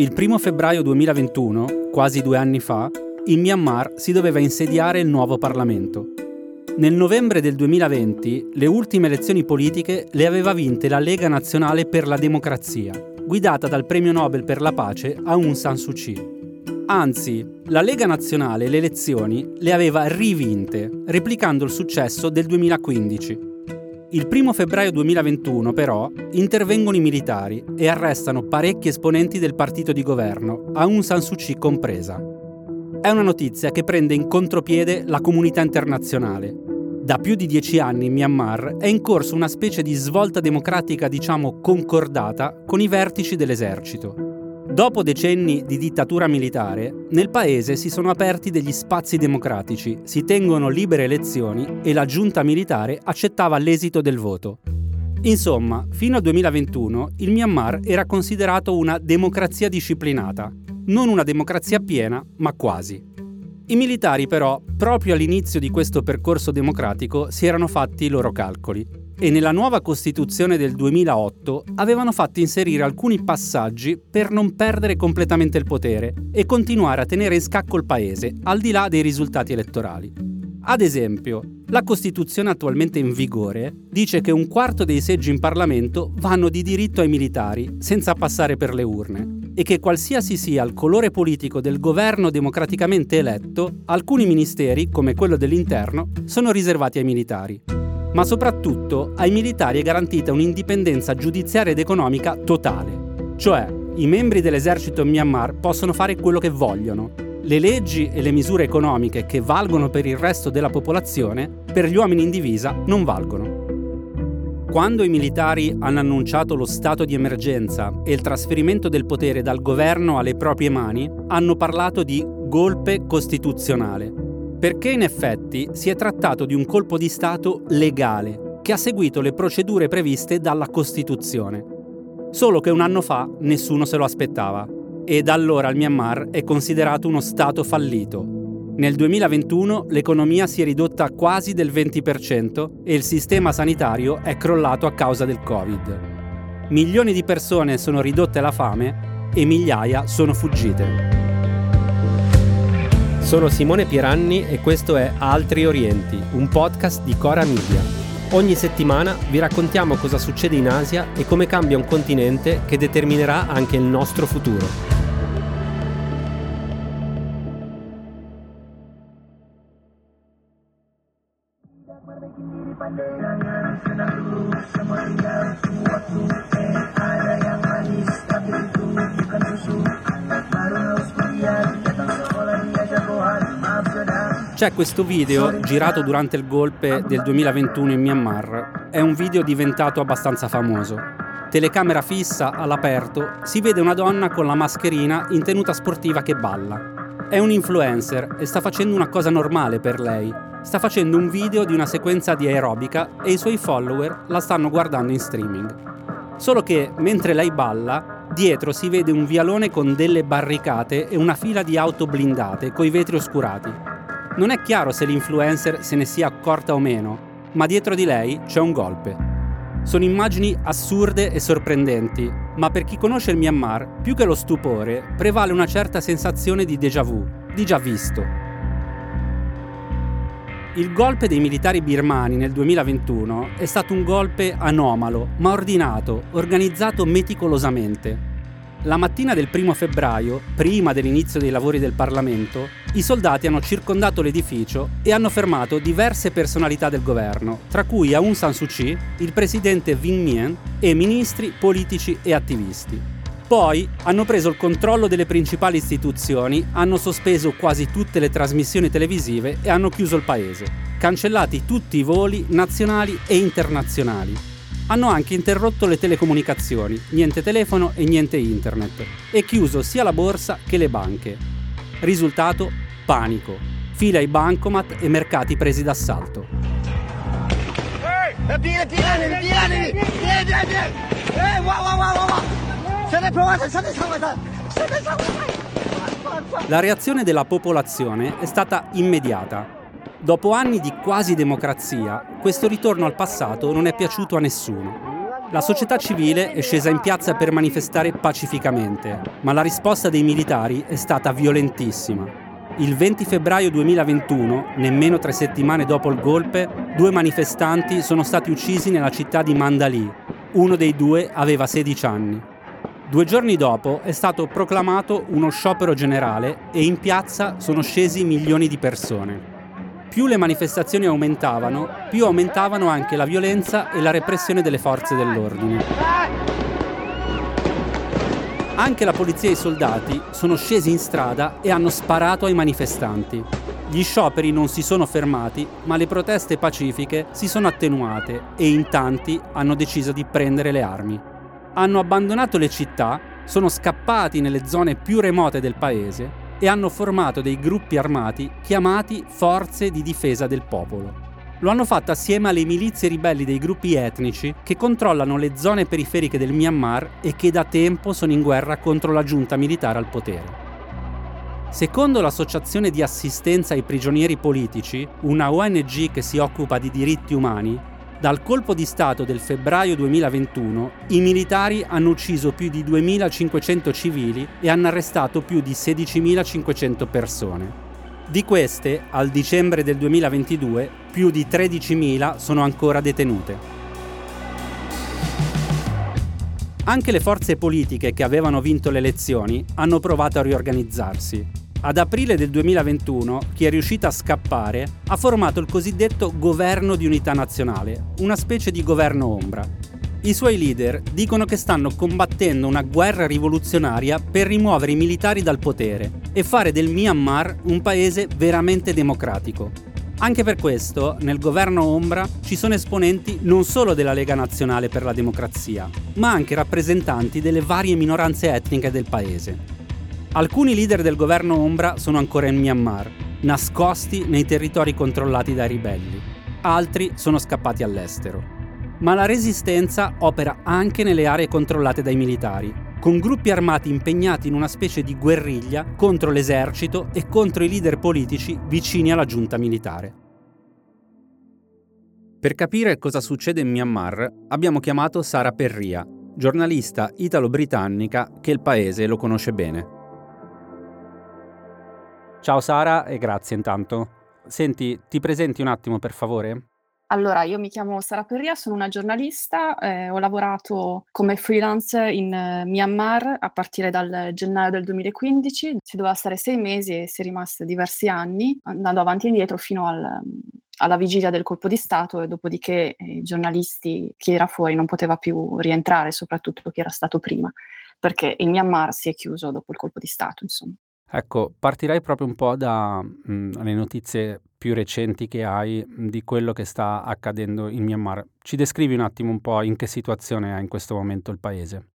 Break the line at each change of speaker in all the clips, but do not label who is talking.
Il primo febbraio 2021, quasi due anni fa, in Myanmar si doveva insediare il nuovo Parlamento. Nel novembre del 2020 le ultime elezioni politiche le aveva vinte la Lega Nazionale per la Democrazia, guidata dal premio Nobel per la pace Aung San Suu Kyi. Anzi, la Lega Nazionale le elezioni le aveva rivinte, replicando il successo del 2015. Il 1 febbraio 2021, però, intervengono i militari e arrestano parecchi esponenti del partito di governo, Aung San Suu Kyi compresa. È una notizia che prende in contropiede la comunità internazionale. Da più di dieci anni in Myanmar è in corso una specie di svolta democratica, diciamo, concordata con i vertici dell'esercito. Dopo decenni di dittatura militare, nel paese si sono aperti degli spazi democratici, si tengono libere elezioni e la giunta militare accettava l'esito del voto. Insomma, fino al 2021 il Myanmar era considerato una democrazia disciplinata, non una democrazia piena, ma quasi. I militari però, proprio all'inizio di questo percorso democratico, si erano fatti i loro calcoli e nella nuova Costituzione del 2008 avevano fatto inserire alcuni passaggi per non perdere completamente il potere e continuare a tenere in scacco il paese, al di là dei risultati elettorali. Ad esempio, la Costituzione attualmente in vigore dice che un quarto dei seggi in Parlamento vanno di diritto ai militari, senza passare per le urne, e che qualsiasi sia il colore politico del governo democraticamente eletto, alcuni ministeri, come quello dell'interno, sono riservati ai militari ma soprattutto ai militari è garantita un'indipendenza giudiziaria ed economica totale. Cioè, i membri dell'esercito Myanmar possono fare quello che vogliono. Le leggi e le misure economiche che valgono per il resto della popolazione, per gli uomini in divisa non valgono. Quando i militari hanno annunciato lo stato di emergenza e il trasferimento del potere dal governo alle proprie mani, hanno parlato di golpe costituzionale, perché in effetti si è trattato di un colpo di Stato legale, che ha seguito le procedure previste dalla Costituzione. Solo che un anno fa nessuno se lo aspettava e da allora il Myanmar è considerato uno Stato fallito. Nel 2021 l'economia si è ridotta quasi del 20% e il sistema sanitario è crollato a causa del Covid. Milioni di persone sono ridotte alla fame e migliaia sono fuggite. Sono Simone Pieranni e questo è Altri Orienti, un podcast di Cora Media. Ogni settimana vi raccontiamo cosa succede in Asia e come cambia un continente che determinerà anche il nostro futuro. C'è questo video girato durante il golpe del 2021 in Myanmar. È un video diventato abbastanza famoso. Telecamera fissa all'aperto, si vede una donna con la mascherina in tenuta sportiva che balla. È un influencer e sta facendo una cosa normale per lei. Sta facendo un video di una sequenza di aerobica e i suoi follower la stanno guardando in streaming. Solo che mentre lei balla, dietro si vede un vialone con delle barricate e una fila di auto blindate coi vetri oscurati. Non è chiaro se l'influencer se ne sia accorta o meno, ma dietro di lei c'è un golpe. Sono immagini assurde e sorprendenti, ma per chi conosce il Myanmar, più che lo stupore, prevale una certa sensazione di déjà vu, di già visto. Il golpe dei militari birmani nel 2021 è stato un golpe anomalo, ma ordinato, organizzato meticolosamente, la mattina del primo febbraio, prima dell'inizio dei lavori del Parlamento, i soldati hanno circondato l'edificio e hanno fermato diverse personalità del governo, tra cui Aung San Suu Kyi, il presidente Win Mien e ministri, politici e attivisti. Poi hanno preso il controllo delle principali istituzioni, hanno sospeso quasi tutte le trasmissioni televisive e hanno chiuso il paese, cancellati tutti i voli nazionali e internazionali hanno anche interrotto le telecomunicazioni, niente telefono e niente internet, e chiuso sia la borsa che le banche. Risultato? Panico. Fila ai bancomat e mercati presi d'assalto. La reazione della popolazione è stata immediata Dopo anni di quasi democrazia, questo ritorno al passato non è piaciuto a nessuno. La società civile è scesa in piazza per manifestare pacificamente, ma la risposta dei militari è stata violentissima. Il 20 febbraio 2021, nemmeno tre settimane dopo il golpe, due manifestanti sono stati uccisi nella città di Mandalì. Uno dei due aveva 16 anni. Due giorni dopo è stato proclamato uno sciopero generale e in piazza sono scesi milioni di persone. Più le manifestazioni aumentavano, più aumentavano anche la violenza e la repressione delle forze dell'ordine. Anche la polizia e i soldati sono scesi in strada e hanno sparato ai manifestanti. Gli scioperi non si sono fermati, ma le proteste pacifiche si sono attenuate e in tanti hanno deciso di prendere le armi. Hanno abbandonato le città, sono scappati nelle zone più remote del paese e hanno formato dei gruppi armati chiamati Forze di difesa del popolo. Lo hanno fatto assieme alle milizie ribelli dei gruppi etnici che controllano le zone periferiche del Myanmar e che da tempo sono in guerra contro la giunta militare al potere. Secondo l'Associazione di assistenza ai prigionieri politici, una ONG che si occupa di diritti umani, dal colpo di Stato del febbraio 2021 i militari hanno ucciso più di 2.500 civili e hanno arrestato più di 16.500 persone. Di queste, al dicembre del 2022, più di 13.000 sono ancora detenute. Anche le forze politiche che avevano vinto le elezioni hanno provato a riorganizzarsi. Ad aprile del 2021 chi è riuscito a scappare ha formato il cosiddetto governo di unità nazionale, una specie di governo ombra, i suoi leader dicono che stanno combattendo una guerra rivoluzionaria per rimuovere i militari dal potere e fare del Myanmar un paese veramente democratico. Anche per questo, nel governo ombra ci sono esponenti non solo della Lega Nazionale per la Democrazia, ma anche rappresentanti delle varie minoranze etniche del paese. Alcuni leader del governo ombra sono ancora in Myanmar, nascosti nei territori controllati dai ribelli. Altri sono scappati all'estero ma la resistenza opera anche nelle aree controllate dai militari, con gruppi armati impegnati in una specie di guerriglia contro l'esercito e contro i leader politici vicini alla giunta militare. Per capire cosa succede in Myanmar abbiamo chiamato Sara Perria, giornalista italo-britannica che il paese lo conosce bene. Ciao Sara e grazie intanto. Senti, ti presenti un attimo per favore?
Allora, io mi chiamo Sara Perria, sono una giornalista, eh, ho lavorato come freelance in eh, Myanmar a partire dal gennaio del 2015, si doveva stare sei mesi e si è rimasta diversi anni, andando avanti e indietro fino al, alla vigilia del colpo di Stato e dopodiché eh, i giornalisti, chi era fuori non poteva più rientrare, soprattutto chi era stato prima, perché il Myanmar si è chiuso dopo il colpo di Stato, insomma.
Ecco, partirei proprio un po' dalle mm, notizie più recenti che hai di quello che sta accadendo in Myanmar. Ci descrivi un attimo un po' in che situazione è in questo momento il paese?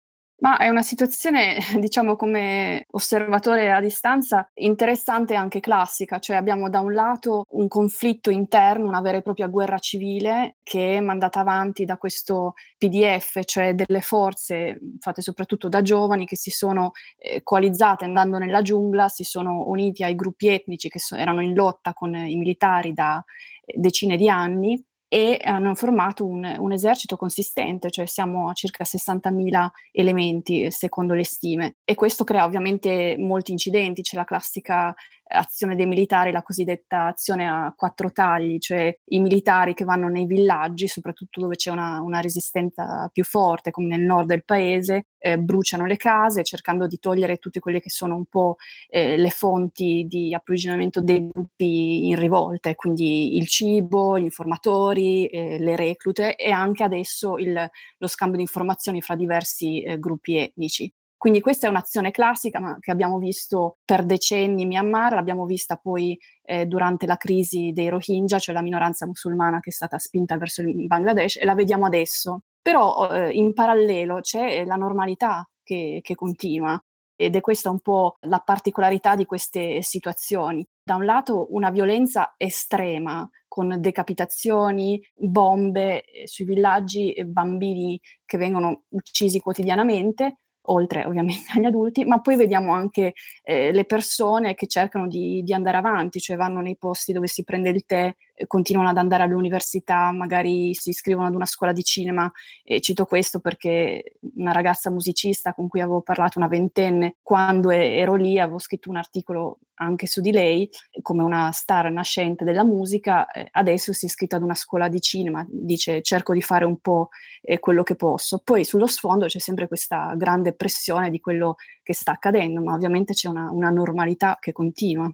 Ma è una situazione, diciamo come osservatore a distanza, interessante e anche classica, cioè abbiamo da un lato un conflitto interno, una vera e propria guerra civile che è mandata avanti da questo PDF, cioè delle forze fatte soprattutto da giovani che si sono eh, coalizzate andando nella giungla, si sono uniti ai gruppi etnici che so- erano in lotta con i militari da eh, decine di anni e hanno formato un, un, esercito consistente, cioè siamo a circa 60.000 elementi secondo le stime. E questo crea ovviamente molti incidenti, c'è la classica azione dei militari, la cosiddetta azione a quattro tagli, cioè i militari che vanno nei villaggi, soprattutto dove c'è una, una resistenza più forte, come nel nord del paese, eh, bruciano le case cercando di togliere tutte quelle che sono un po' eh, le fonti di approvvigionamento dei gruppi in rivolta, quindi il cibo, gli informatori, eh, le reclute e anche adesso il, lo scambio di informazioni fra diversi eh, gruppi etnici. Quindi questa è un'azione classica ma che abbiamo visto per decenni in Myanmar, l'abbiamo vista poi eh, durante la crisi dei Rohingya, cioè la minoranza musulmana che è stata spinta verso il Bangladesh, e la vediamo adesso. Però eh, in parallelo c'è la normalità che, che continua ed è questa un po' la particolarità di queste situazioni. Da un lato una violenza estrema con decapitazioni, bombe eh, sui villaggi, bambini che vengono uccisi quotidianamente, oltre ovviamente agli adulti, ma poi vediamo anche eh, le persone che cercano di, di, andare avanti, cioè vanno nei posti dove si prende il tè continuano ad andare all'università, magari si iscrivono ad una scuola di cinema e cito questo perché una ragazza musicista con cui avevo parlato, una ventenne, quando ero lì avevo scritto un articolo anche su di lei come una star nascente della musica, eh, adesso si è iscritta ad una scuola di cinema, dice cerco di fare un po' eh, quello che posso. Poi sullo sfondo c'è sempre questa grande pressione di quello che sta accadendo, ma ovviamente c'è una, una normalità che continua.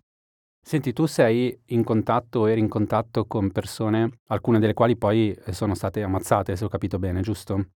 Senti, tu sei in contatto, eri in contatto con persone, alcune delle quali poi eh, sono state ammazzate, se ho capito bene, giusto?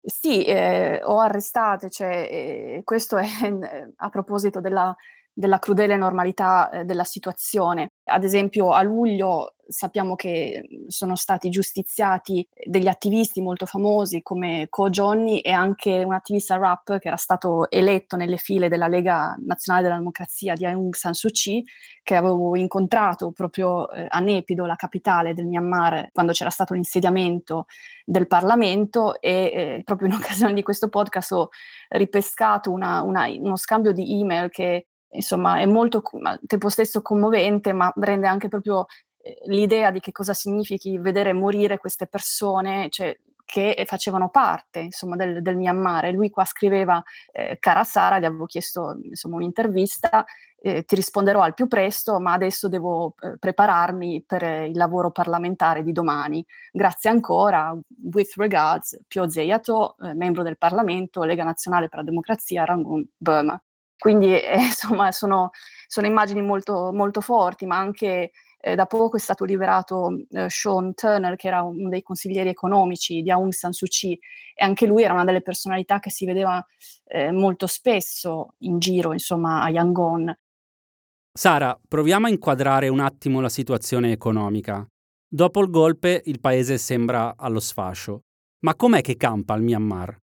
Sì, eh, o arrestate, cioè, eh, questo è a proposito della della crudele normalità eh, della situazione. Ad esempio a luglio sappiamo che sono stati giustiziati degli attivisti molto famosi come Ko Johnny e anche un attivista rap che era stato eletto nelle file della Lega Nazionale della Democrazia di Aung San Suu Kyi, che avevo incontrato proprio eh, a Nepido, la capitale del Myanmar, quando c'era stato l'insediamento del Parlamento e eh, proprio in occasione di questo podcast ho ripescato una, una, uno scambio di email che insomma è molto al tempo stesso commovente, ma rende anche proprio eh, l'idea di che cosa significhi vedere morire queste persone, cioè, che facevano parte insomma, del, del Myanmar. Lui qua scriveva, eh, cara Sara, gli avevo chiesto insomma, un'intervista, eh, ti risponderò al più presto, ma adesso devo eh, prepararmi per il lavoro parlamentare di domani. Grazie ancora, with regards, Pio Zeyato, eh, membro del Parlamento, Lega Nazionale per la Democrazia, Rangoon, Burma. Quindi eh, insomma sono, sono, immagini molto, molto forti, ma anche eh, da poco è stato liberato eh, Sean Turner, che era uno dei consiglieri economici di Aung San Suu Kyi, e anche lui era una delle personalità che si vedeva eh, molto spesso in giro, insomma, a Yangon.
Sara, proviamo a inquadrare un attimo la situazione economica. Dopo il golpe il paese sembra allo sfascio. Ma com'è che campa il Myanmar?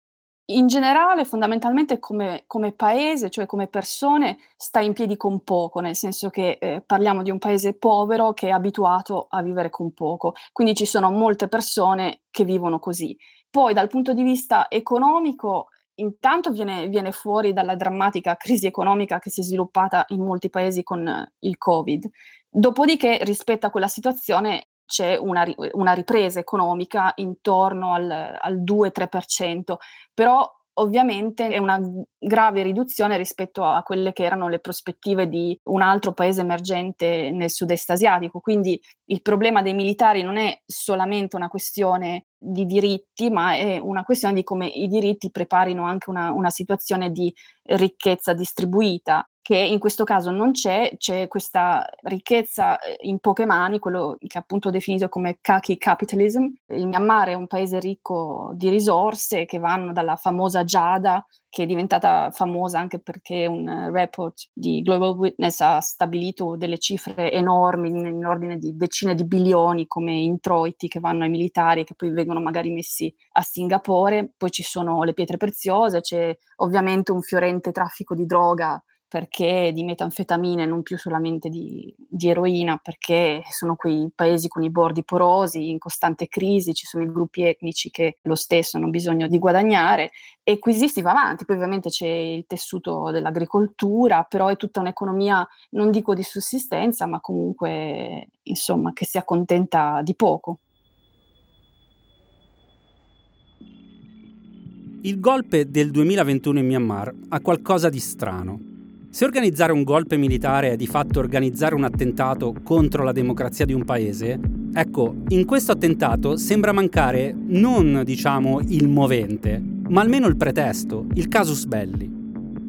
In generale, fondamentalmente come, come, paese, cioè come persone, sta in piedi con poco, nel senso che eh, parliamo di un paese povero che è abituato a vivere con poco, quindi ci sono molte persone che vivono così. Poi dal punto di vista economico, intanto viene, viene fuori dalla drammatica crisi economica che si è sviluppata in molti paesi con il Covid. Dopodiché, rispetto a quella situazione, c'è una, una ripresa economica intorno al, al 2-3%, però ovviamente è una grave riduzione rispetto a quelle che erano le prospettive di un altro paese emergente nel sud-est asiatico. Quindi il problema dei militari non è solamente una questione di diritti, ma è una questione di come i diritti preparino anche una, una situazione di ricchezza distribuita che in questo caso non c'è, c'è questa ricchezza eh, in poche mani, quello che appunto definito come kaki capitalism. Il Myanmar è un paese ricco di risorse che vanno dalla famosa Giada, che è diventata famosa anche perché un report di Global Witness ha stabilito delle cifre enormi in ordine di decine di bilioni come introiti che vanno ai militari e che poi vengono magari messi a Singapore. Poi ci sono le pietre preziose, c'è ovviamente un fiorente traffico di droga perché di metanfetamine, non più solamente di, di, eroina, perché sono quei paesi con i bordi porosi, in costante crisi, ci sono i gruppi etnici che lo stesso hanno bisogno di guadagnare e così si va avanti. Poi ovviamente c'è il tessuto dell'agricoltura, però è tutta un'economia, non dico di sussistenza, ma comunque insomma che si accontenta di poco.
Il golpe del 2021 in Myanmar ha qualcosa di strano. Se organizzare un golpe militare è di fatto organizzare un attentato contro la democrazia di un paese, ecco, in questo attentato sembra mancare non, diciamo, il movente, ma almeno il pretesto, il casus belli.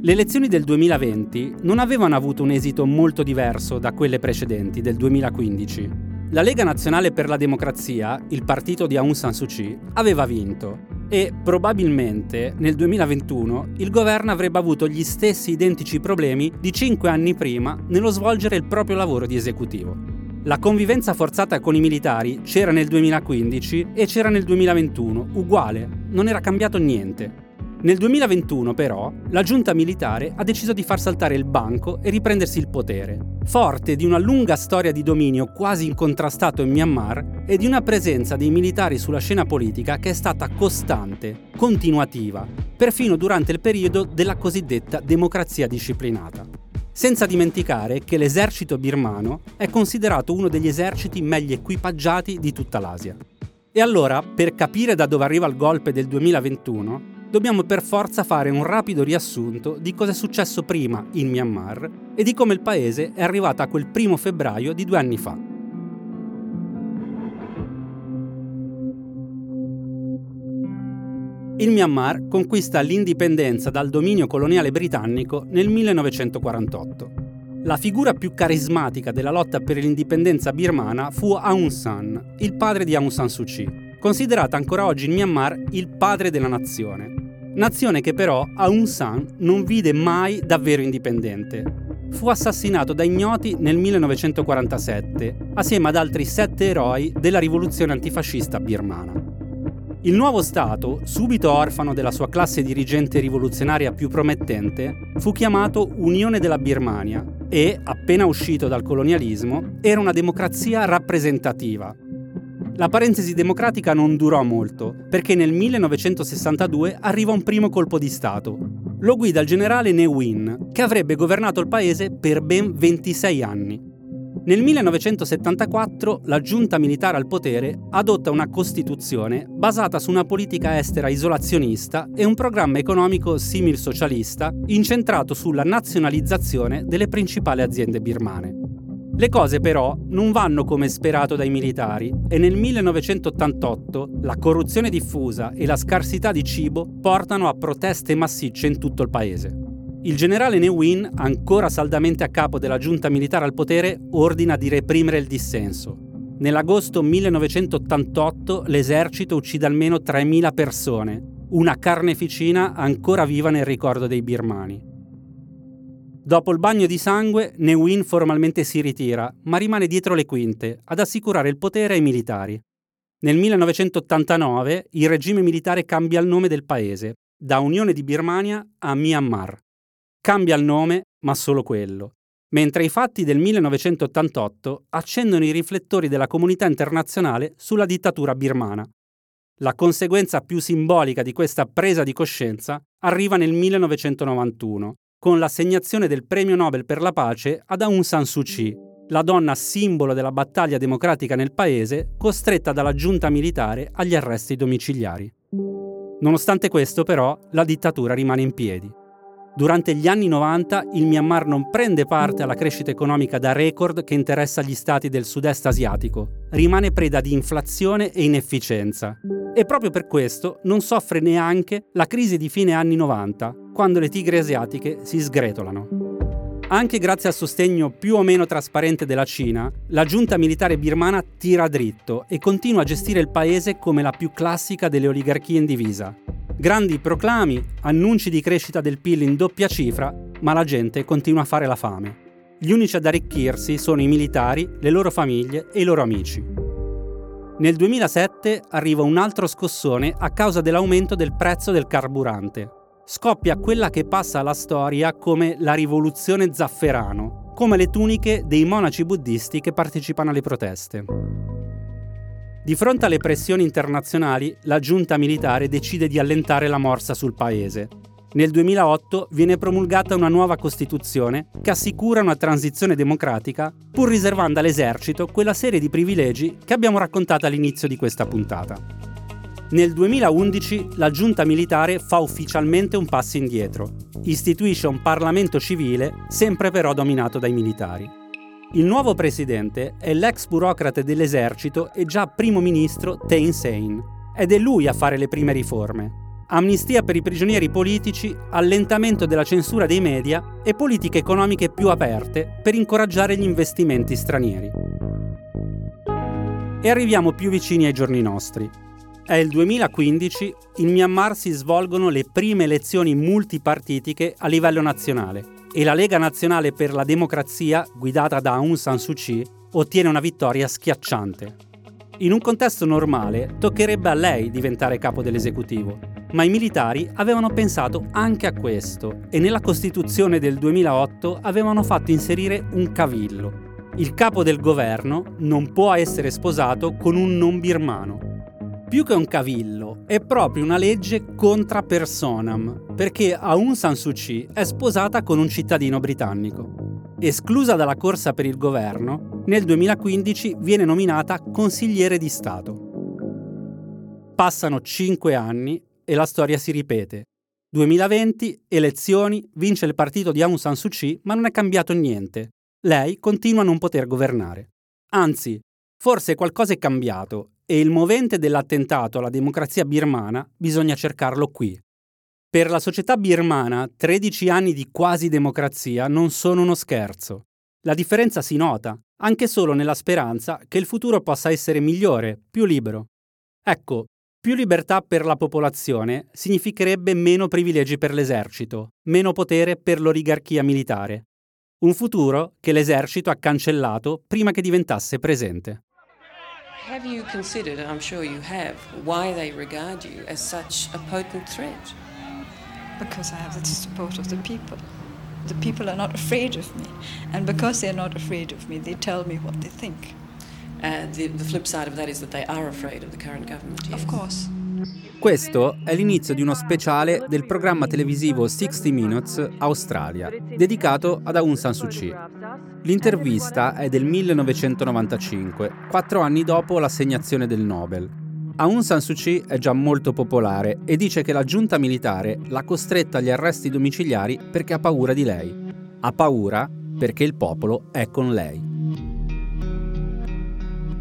Le elezioni del 2020 non avevano avuto un esito molto diverso da quelle precedenti, del 2015. La Lega Nazionale per la Democrazia, il partito di Aung San Suu Kyi, aveva vinto e probabilmente nel 2021 il governo avrebbe avuto gli stessi identici problemi di cinque anni prima nello svolgere il proprio lavoro di esecutivo. La convivenza forzata con i militari c'era nel 2015 e c'era nel 2021, uguale, non era cambiato niente. Nel 2021, però, la giunta militare ha deciso di far saltare il banco e riprendersi il potere, forte di una lunga storia di dominio quasi incontrastato in Myanmar e di una presenza dei militari sulla scena politica che è stata costante, continuativa, perfino durante il periodo della cosiddetta democrazia disciplinata. Senza dimenticare che l'esercito birmano è considerato uno degli eserciti meglio equipaggiati di tutta l'Asia. E allora, per capire da dove arriva il golpe del 2021, dobbiamo per forza fare un rapido riassunto di cosa è successo prima in Myanmar e di come il paese è arrivato a quel primo febbraio di due anni fa. Il Myanmar conquista l'indipendenza dal dominio coloniale britannico nel 1948. La figura più carismatica della lotta per l'indipendenza birmana fu Aung San, il padre di Aung San Suu Kyi, considerata ancora oggi in Myanmar il padre della nazione. Nazione che però Aung San non vide mai davvero indipendente. Fu assassinato da ignoti nel 1947, assieme ad altri sette eroi della rivoluzione antifascista birmana. Il nuovo Stato, subito orfano della sua classe dirigente rivoluzionaria più promettente, fu chiamato Unione della Birmania e, appena uscito dal colonialismo, era una democrazia rappresentativa. La parentesi democratica non durò molto, perché nel 1962 arriva un primo colpo di Stato. Lo guida il generale Ne Win, che avrebbe governato il paese per ben 26 anni. Nel 1974 la giunta militare al potere adotta una Costituzione basata su una politica estera isolazionista e un programma economico simil-socialista incentrato sulla nazionalizzazione delle principali aziende birmane. Le cose però non vanno come sperato dai militari e nel 1988 la corruzione diffusa e la scarsità di cibo portano a proteste massicce in tutto il paese. Il generale Ne Win, ancora saldamente a capo della giunta militare al potere, ordina di reprimere il dissenso. Nell'agosto 1988 l'esercito uccide almeno 3.000 persone, una carneficina ancora viva nel ricordo dei birmani. Dopo il bagno di sangue, Ne Win formalmente si ritira, ma rimane dietro le quinte ad assicurare il potere ai militari. Nel 1989 il regime militare cambia il nome del paese, da Unione di Birmania a Myanmar. Cambia il nome, ma solo quello. Mentre i fatti del 1988 accendono i riflettori della comunità internazionale sulla dittatura birmana. La conseguenza più simbolica di questa presa di coscienza arriva nel 1991, con l'assegnazione del premio Nobel per la pace ad Aung San Suu Kyi, la donna simbolo della battaglia democratica nel paese, costretta dalla giunta militare agli arresti domiciliari. Nonostante questo, però, la dittatura rimane in piedi. Durante gli anni 90 il Myanmar non prende parte alla crescita economica da record che interessa gli stati del sud-est asiatico, rimane preda di inflazione e inefficienza. E proprio per questo non soffre neanche la crisi di fine anni 90, quando le tigre asiatiche si sgretolano. Anche grazie al sostegno più o meno trasparente della Cina, la giunta militare birmana tira dritto e continua a gestire il paese come la più classica delle oligarchie in divisa, Grandi proclami, annunci di crescita del PIL in doppia cifra, ma la gente continua a fare la fame. Gli unici ad arricchirsi sono i militari, le loro famiglie e i loro amici. Nel 2007 arriva un altro scossone a causa dell'aumento del prezzo del carburante. Scoppia quella che passa alla storia come la rivoluzione zafferano, come le tuniche dei monaci buddisti che partecipano alle proteste. Di fronte alle pressioni internazionali, la giunta militare decide di allentare la morsa sul paese. Nel 2008 viene promulgata una nuova Costituzione che assicura una transizione democratica, pur riservando all'esercito quella serie di privilegi che abbiamo raccontato all'inizio di questa puntata. Nel 2011 la giunta militare fa ufficialmente un passo indietro, istituisce un Parlamento civile, sempre però dominato dai militari. Il nuovo presidente è l'ex burocrate dell'esercito e già primo ministro Thein Sein, ed è lui a fare le prime riforme. Amnistia per i prigionieri politici, allentamento della censura dei media e politiche economiche più aperte per incoraggiare gli investimenti stranieri. E arriviamo più vicini ai giorni nostri. È il 2015, in Myanmar si svolgono le prime elezioni multipartitiche a livello nazionale e la Lega Nazionale per la Democrazia, guidata da Aung San Suu Kyi, ottiene una vittoria schiacciante. In un contesto normale toccherebbe a lei diventare capo dell'esecutivo, ma i militari avevano pensato anche a questo e nella Costituzione del 2008 avevano fatto inserire un cavillo. Il capo del governo non può essere sposato con un non birmano più che un cavillo, è proprio una legge contra personam, perché Aung San Suu Kyi è sposata con un cittadino britannico. esclusa dalla corsa per il governo, nel 2015 viene nominata consigliere di Stato. Passano cinque anni e la storia si ripete. 2020, elezioni, vince il partito di Aung San Suu Kyi, ma non è cambiato niente. Lei continua a non poter governare. Anzi, forse qualcosa è cambiato e il movente dell'attentato alla democrazia birmana bisogna cercarlo qui. Per la società birmana, 13 anni di quasi democrazia non sono uno scherzo. La differenza si nota, anche solo nella speranza che il futuro possa essere migliore, più libero. Ecco, più libertà per la popolazione significherebbe meno privilegi per l'esercito, meno potere per l'oligarchia militare. Un futuro che l'esercito ha cancellato prima che diventasse presente. Have you considered, and I'm sure you have, why they regard you as such a potent threat?
Because I have the support of the people. The people are not afraid of me. And because they're not afraid of me, they tell me what they think.
Uh, the, the, flip side of that is that they are afraid of the current government. Yes. Of course. Questo è l'inizio di uno speciale del programma televisivo 60 Minutes Australia, dedicato ad Aung San Suu Kyi. L'intervista è del 1995, quattro anni dopo l'assegnazione del Nobel. Aung San Suu Kyi è già molto popolare e dice che la giunta militare l'ha costretta agli arresti domiciliari perché ha paura di lei. Ha paura perché il popolo è con lei.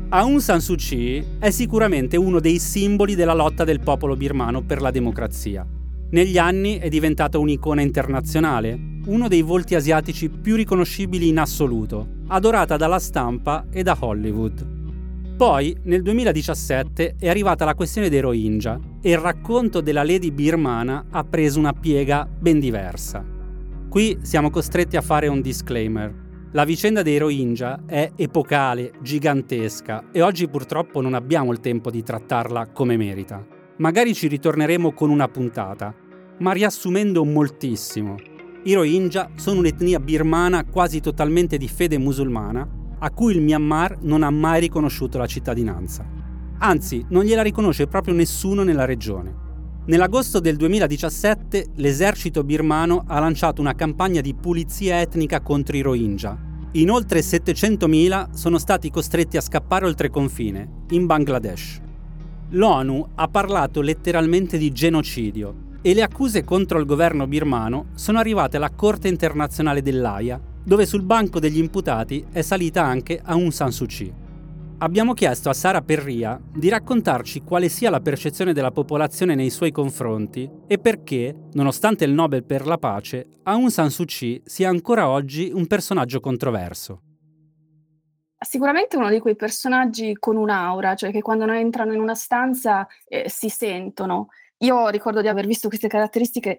Aung San Suu Kyi è sicuramente uno dei simboli della lotta del popolo birmano per la democrazia. Negli anni è diventata un'icona internazionale, uno dei volti asiatici più riconoscibili in assoluto, adorata dalla stampa e da Hollywood. Poi, nel 2017, è arrivata la questione dei Rohingya e il racconto della Lady birmana ha preso una piega ben diversa. Qui siamo costretti a fare un disclaimer. La vicenda dei Rohingya è epocale, gigantesca e oggi purtroppo non abbiamo il tempo di trattarla come merita. Magari ci ritorneremo con una puntata, ma riassumendo moltissimo. I Rohingya sono un'etnia birmana quasi totalmente di fede musulmana a cui il Myanmar non ha mai riconosciuto la cittadinanza. Anzi, non gliela riconosce proprio nessuno nella regione. Nell'agosto del 2017 l'esercito birmano ha lanciato una campagna di pulizia etnica contro i Rohingya. In oltre 700.000 sono stati costretti a scappare oltre confine, in Bangladesh. L'ONU ha parlato letteralmente di genocidio e le accuse contro il governo birmano sono arrivate alla Corte internazionale dell'AIA, dove sul banco degli imputati è salita anche Aung San Suu Kyi. Abbiamo chiesto a Sara Perria di raccontarci quale sia la percezione della popolazione nei suoi confronti e perché, nonostante il Nobel per la pace, Aung San Suu Kyi sia ancora oggi un personaggio controverso.
Sicuramente uno di quei personaggi con un'aura, cioè che quando entrano in una stanza eh, si sentono. Io ricordo di aver visto queste caratteristiche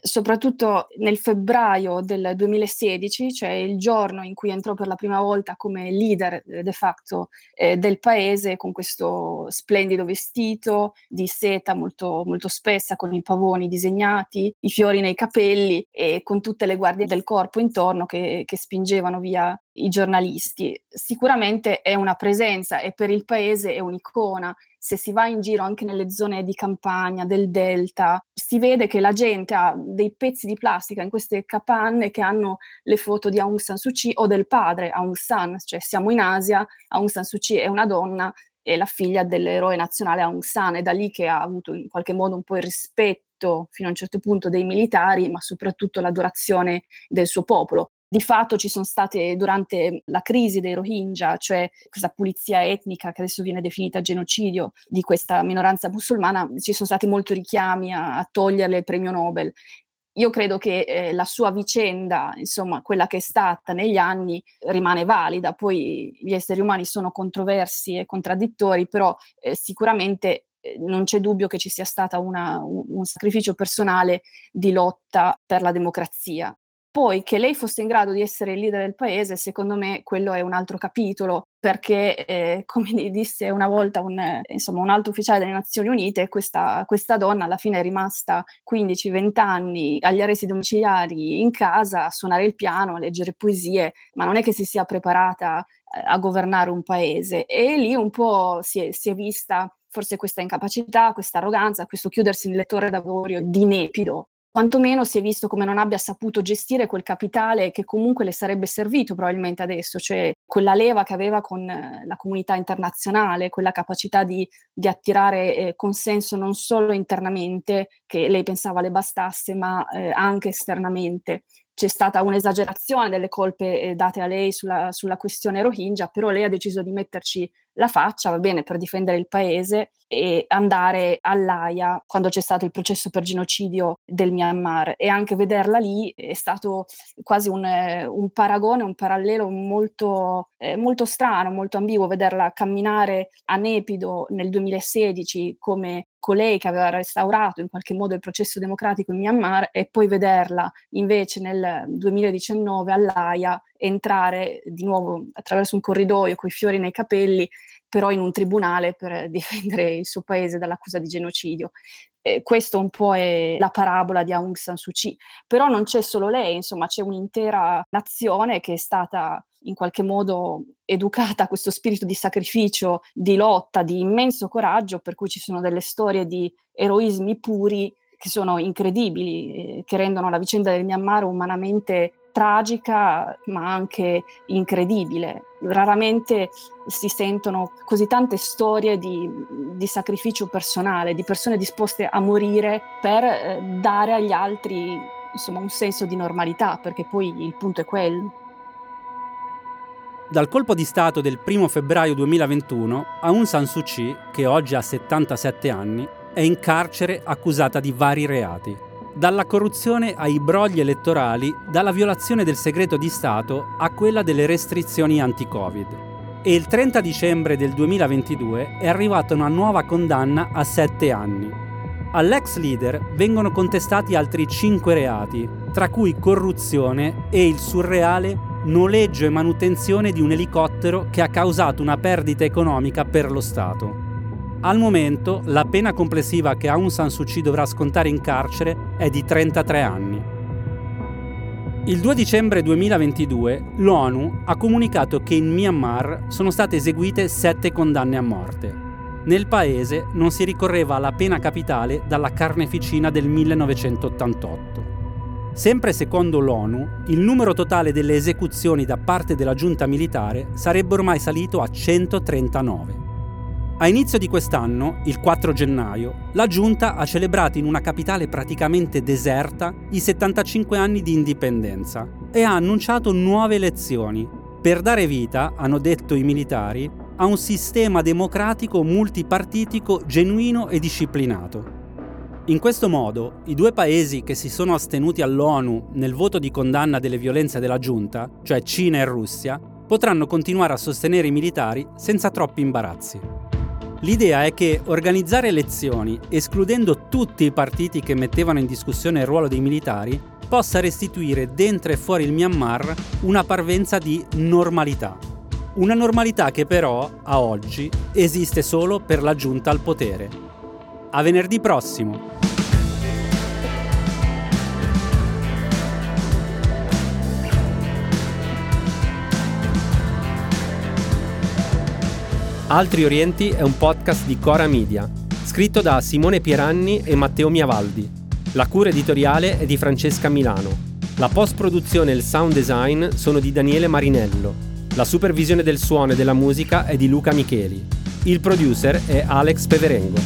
soprattutto nel febbraio del 2016, cioè il giorno in cui entrò per la prima volta come leader eh, de facto eh, del paese, con questo splendido vestito di seta molto, molto spessa, con i pavoni disegnati, i fiori nei capelli e con tutte le guardie del corpo intorno che, che spingevano via i giornalisti. Sicuramente è una presenza e per il paese è un'icona se si va in giro anche nelle zone di campagna, del delta, si vede che la gente ha dei pezzi di plastica in queste capanne che hanno le foto di Aung San Suu Kyi o del padre Aung San, cioè siamo in Asia, Aung San Suu Kyi è una donna e la figlia dell'eroe nazionale Aung San, è da lì che ha avuto in qualche modo un po' il rispetto fino a un certo punto dei militari, ma soprattutto l'adorazione del suo popolo. Di fatto ci sono state durante la crisi dei Rohingya, cioè questa pulizia etnica che adesso viene definita genocidio di questa minoranza musulmana, ci sono stati molti richiami a, a toglierle il premio Nobel. Io credo che eh, la sua vicenda, insomma, quella che è stata negli anni, rimane valida. Poi gli esseri umani sono controversi e contraddittori, però eh, sicuramente eh, non c'è dubbio che ci sia stato un, un sacrificio personale di lotta per la democrazia. Poi che lei fosse in grado di essere il leader del paese, secondo me quello è un altro capitolo, perché eh, come disse una volta un, insomma, un, alto ufficiale delle Nazioni Unite, questa, questa donna alla fine è rimasta 15-20 anni agli arresti domiciliari in casa a suonare il piano, a leggere poesie, ma non è che si sia preparata eh, a governare un paese. E lì un po' si è, si è vista forse questa incapacità, questa arroganza, questo chiudersi nel lettore d'avorio di nepido quantomeno si è visto come non abbia saputo gestire quel capitale che comunque le sarebbe servito probabilmente adesso, cioè quella leva che aveva con eh, la comunità internazionale, quella capacità di, di attirare eh, consenso non solo internamente, che lei pensava le bastasse, ma eh, anche esternamente. C'è stata un'esagerazione delle colpe eh, date a lei sulla, sulla, questione Rohingya, però lei ha deciso di metterci la faccia, va bene, per difendere il paese e andare all'AIA quando c'è stato il processo per genocidio del Myanmar. E anche vederla lì è stato quasi un, un paragone, un parallelo molto, eh, molto strano, molto ambiguo, vederla camminare a Nepido nel 2016 come colei che aveva restaurato in qualche modo il processo democratico in Myanmar e poi vederla invece nel 2019 all'AIA entrare di nuovo attraverso un corridoio con i fiori nei capelli, però in un tribunale per difendere il suo paese dall'accusa di genocidio. Eh, questo un po' è la parabola di Aung San Suu Kyi, però non c'è solo lei, insomma c'è un'intera nazione che è stata in qualche modo educata a questo spirito di sacrificio, di lotta, di immenso coraggio, per cui ci sono delle storie di eroismi puri che sono incredibili, eh, che rendono la vicenda del Myanmar umanamente tragica ma anche incredibile. Raramente si sentono così tante storie di, di sacrificio personale, di persone disposte a morire per eh, dare agli altri insomma, un senso di normalità, perché poi il punto è quello.
Dal colpo di Stato del 1 febbraio 2021, Aung San Suu Kyi, che oggi ha 77 anni, è in carcere accusata di vari reati dalla corruzione ai brogli elettorali, dalla violazione del segreto di Stato a quella delle restrizioni anti-Covid. E il 30 dicembre del 2022 è arrivata una nuova condanna a sette anni. All'ex leader vengono contestati altri cinque reati, tra cui corruzione e il surreale noleggio e manutenzione di un elicottero che ha causato una perdita economica per lo Stato. Al momento la pena complessiva che Aung San Suu Kyi dovrà scontare in carcere è di 33 anni. Il 2 dicembre 2022 l'ONU ha comunicato che in Myanmar sono state eseguite sette condanne a morte. Nel paese non si ricorreva alla pena capitale dalla carneficina del 1988. Sempre secondo l'ONU, il numero totale delle esecuzioni da parte della giunta militare sarebbe ormai salito a 139. A inizio di quest'anno, il 4 gennaio, la giunta ha celebrato in una capitale praticamente deserta i 75 anni di indipendenza e ha annunciato nuove elezioni per dare vita, hanno detto i militari, a un sistema democratico multipartitico genuino e disciplinato. In questo modo, i due paesi che si sono astenuti all'ONU nel voto di condanna delle violenze della giunta, cioè Cina e Russia, potranno continuare a sostenere i militari senza troppi imbarazzi. L'idea è che organizzare elezioni, escludendo tutti i partiti che mettevano in discussione il ruolo dei militari, possa restituire dentro e fuori il Myanmar una parvenza di normalità. Una normalità che però, a oggi, esiste solo per la giunta al potere. A venerdì prossimo!
Altri Orienti è un podcast di Cora Media, scritto da Simone Pieranni e Matteo Miavaldi. La cura editoriale è di Francesca Milano. La post-produzione e il sound design sono di Daniele Marinello. La supervisione del suono e della musica è di Luca Micheli. Il producer è Alex Peverengo.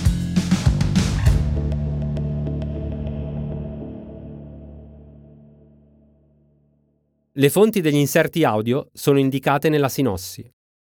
Le fonti degli inserti audio sono indicate nella sinossi.